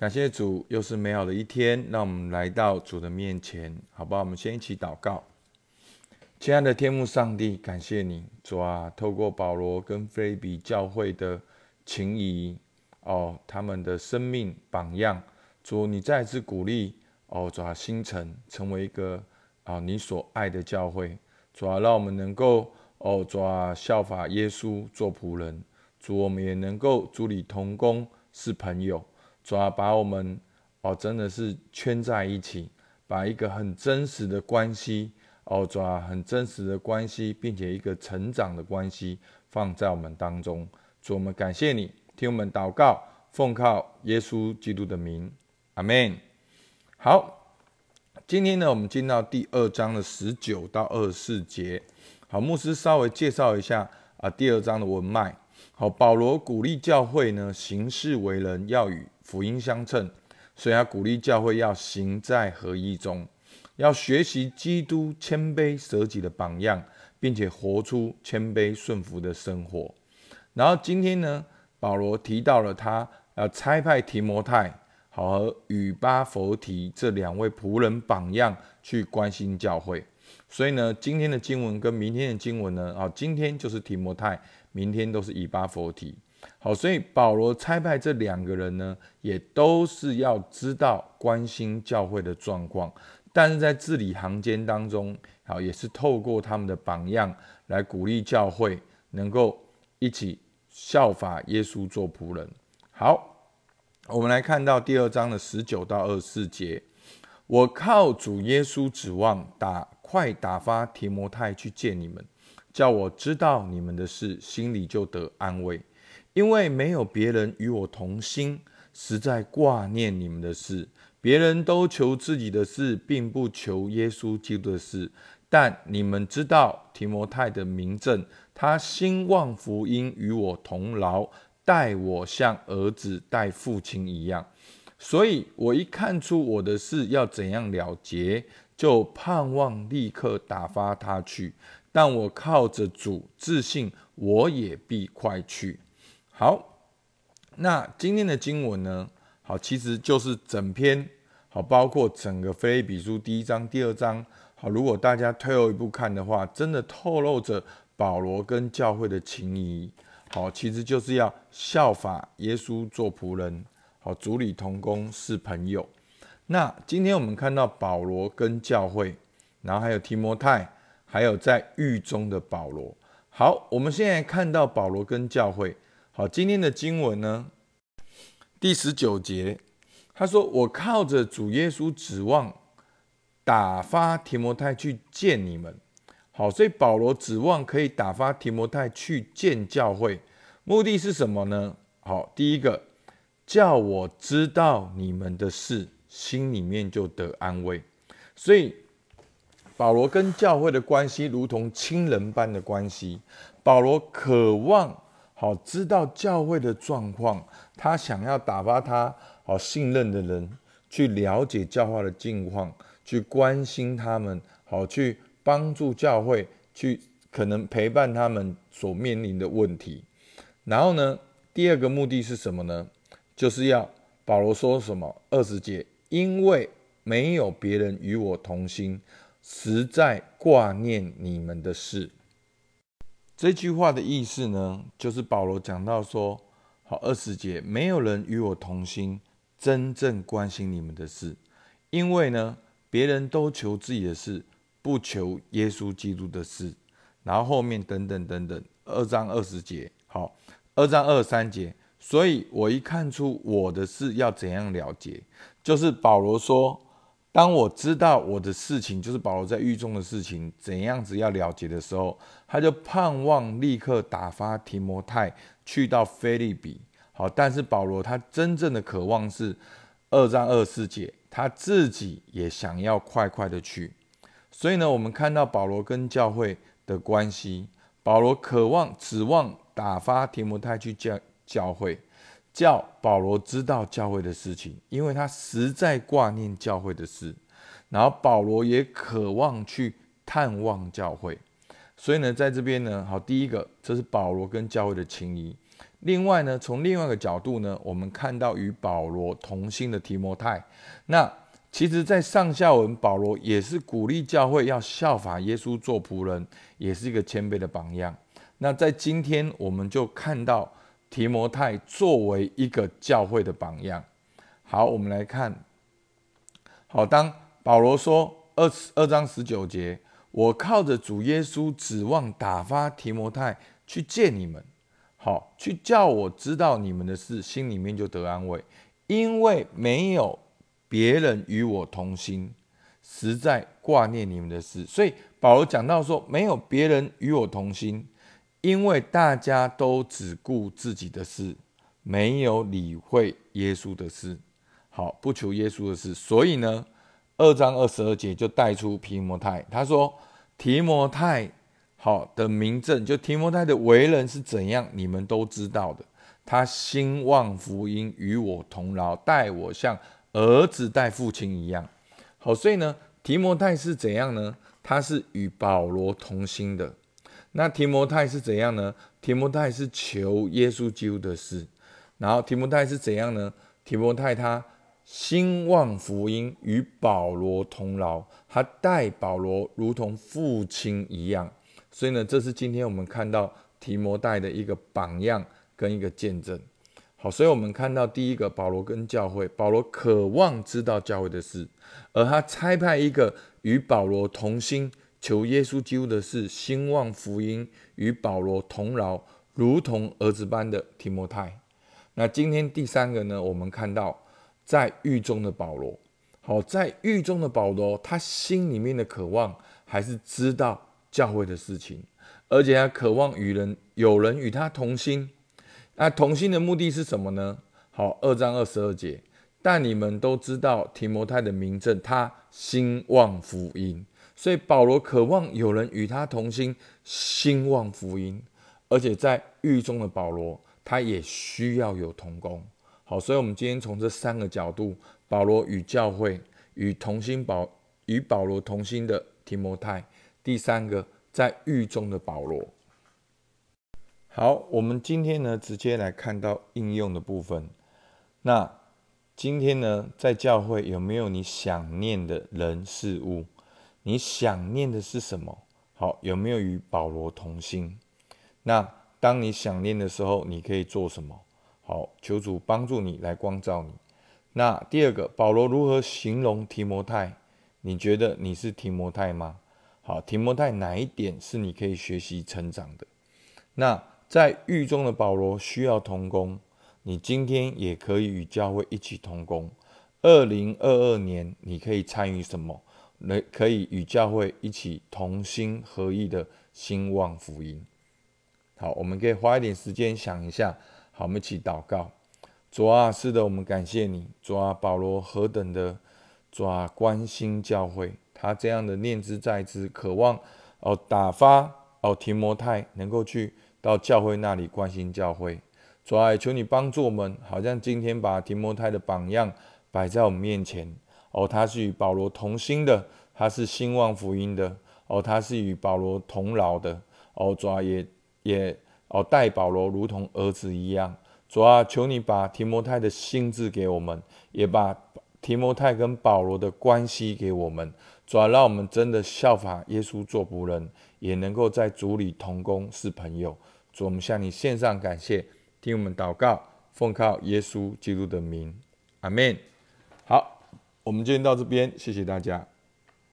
感谢主，又是美好的一天，让我们来到主的面前，好吧？我们先一起祷告。亲爱的天父上帝，感谢你，主啊，透过保罗跟菲比教会的情谊，哦，他们的生命榜样，主，你再次鼓励，哦，主啊，星辰成为一个啊你所爱的教会，主啊，让我们能够，哦，主啊，效法耶稣做仆人，主，我们也能够主理同工，是朋友。主要把我们哦，真的是圈在一起，把一个很真实的关系哦，主要很真实的关系，并且一个成长的关系放在我们当中。主，我们感谢你，听我们祷告，奉靠耶稣基督的名，阿门。好，今天呢，我们进到第二章的十九到二十四节。好，牧师稍微介绍一下啊，第二章的文脉。好，保罗鼓励教会呢，行事为人要与福音相称，所以他鼓励教会要行在合一中，要学习基督谦卑舍己的榜样，并且活出谦卑顺服的生活。然后今天呢，保罗提到了他要差派提摩太，和与巴佛提这两位仆人榜样去关心教会。所以呢，今天的经文跟明天的经文呢，啊，今天就是提摩太，明天都是以巴佛提。好，所以保罗差派这两个人呢，也都是要知道关心教会的状况，但是在字里行间当中，好也是透过他们的榜样来鼓励教会能够一起效法耶稣做仆人。好，我们来看到第二章的十九到二十四节，我靠主耶稣指望打快打发提摩太去见你们，叫我知道你们的事，心里就得安慰。因为没有别人与我同心，实在挂念你们的事。别人都求自己的事，并不求耶稣基督的事。但你们知道提摩太的名证，他兴旺福音，与我同劳，待我像儿子待父亲一样。所以我一看出我的事要怎样了结，就盼望立刻打发他去。但我靠着主自信，我也必快去。好，那今天的经文呢？好，其实就是整篇好，包括整个菲利比书第一章、第二章。好，如果大家退后一步看的话，真的透露着保罗跟教会的情谊。好，其实就是要效法耶稣做仆人，好，主理同工是朋友。那今天我们看到保罗跟教会，然后还有提摩太，还有在狱中的保罗。好，我们现在看到保罗跟教会。好，今天的经文呢，第十九节，他说：“我靠着主耶稣指望打发提摩太去见你们。”好，所以保罗指望可以打发提摩太去见教会，目的是什么呢？好，第一个叫我知道你们的事，心里面就得安慰。所以保罗跟教会的关系如同亲人般的关系，保罗渴望。好，知道教会的状况，他想要打发他好信任的人去了解教会的境况，去关心他们，好去帮助教会，去可能陪伴他们所面临的问题。然后呢，第二个目的是什么呢？就是要保罗说什么二十节，因为没有别人与我同心，实在挂念你们的事。这句话的意思呢，就是保罗讲到说：“好，二十节，没有人与我同心，真正关心你们的事，因为呢，别人都求自己的事，不求耶稣基督的事。”然后后面等等等等，二章二十节，好，二章二三节，所以我一看出我的事要怎样了结，就是保罗说。当我知道我的事情，就是保罗在狱中的事情，怎样子要了结的时候，他就盼望立刻打发提摩太去到菲利比。好，但是保罗他真正的渴望是二战二世界，他自己也想要快快的去。所以呢，我们看到保罗跟教会的关系，保罗渴望、指望打发提摩太去教教会。叫保罗知道教会的事情，因为他实在挂念教会的事。然后保罗也渴望去探望教会，所以呢，在这边呢，好，第一个这是保罗跟教会的情谊。另外呢，从另外一个角度呢，我们看到与保罗同心的提摩太。那其实，在上下文，保罗也是鼓励教会要效法耶稣做仆人，也是一个谦卑的榜样。那在今天，我们就看到提摩太作为一个教会的榜样。好，我们来看。好，当保罗说二十二章十九节，我靠着主耶稣，指望打发提摩太去见你们，好，去叫我知道你们的事，心里面就得安慰，因为没有别人与我同心，实在挂念你们的事。所以保罗讲到说，没有别人与我同心。因为大家都只顾自己的事，没有理会耶稣的事，好不求耶稣的事，所以呢，二章二十二节就带出提摩太，他说提摩太好的名证，就提摩太的为人是怎样，你们都知道的。他兴旺福音，与我同劳，待我像儿子待父亲一样。好，所以呢，提摩太是怎样呢？他是与保罗同心的。那提摩太是怎样呢？提摩太是求耶稣基督的事，然后提摩太是怎样呢？提摩太他兴旺福音，与保罗同劳，他待保罗如同父亲一样。所以呢，这是今天我们看到提摩太的一个榜样跟一个见证。好，所以我们看到第一个，保罗跟教会，保罗渴望知道教会的事，而他差派一个与保罗同心。求耶稣基督的是，兴旺福音，与保罗同劳，如同儿子般的提摩太。那今天第三个呢？我们看到在狱中的保罗，好，在狱中的保罗，他心里面的渴望还是知道教会的事情，而且他渴望与人有人与他同心。那同心的目的是什么呢？好，二章二十二节，但你们都知道提摩太的名证，他兴旺福音。所以保罗渴望有人与他同心兴旺福音，而且在狱中的保罗，他也需要有同工。好，所以我们今天从这三个角度：保罗与教会、与同心保、与保罗同心的提摩太；第三个，在狱中的保罗。好，我们今天呢，直接来看到应用的部分。那今天呢，在教会有没有你想念的人事物？你想念的是什么？好，有没有与保罗同心？那当你想念的时候，你可以做什么？好，求主帮助你来光照你。那第二个，保罗如何形容提摩太？你觉得你是提摩太吗？好，提摩太哪一点是你可以学习成长的？那在狱中的保罗需要同工，你今天也可以与教会一起同工。二零二二年，你可以参与什么？来可以与教会一起同心合意的兴旺福音。好，我们可以花一点时间想一下。好，我们一起祷告。主啊，是的，我们感谢你。主啊，保罗何等的主啊关心教会，他这样的念之在之，渴望哦打发哦提摩太能够去到教会那里关心教会。主啊，求你帮助我们，好像今天把提摩太的榜样摆在我们面前。哦，他是与保罗同心的，他是兴旺福音的。哦，他是与保罗同劳的。哦，主啊，也也哦，待保罗如同儿子一样。主啊，求你把提摩太的心智给我们，也把提摩太跟保罗的关系给我们。主啊，让我们真的效法耶稣做仆人，也能够在主里同工是朋友。主，我们向你献上感谢，听我们祷告，奉靠耶稣基督的名，阿门。好。我们今天到这边，谢谢大家。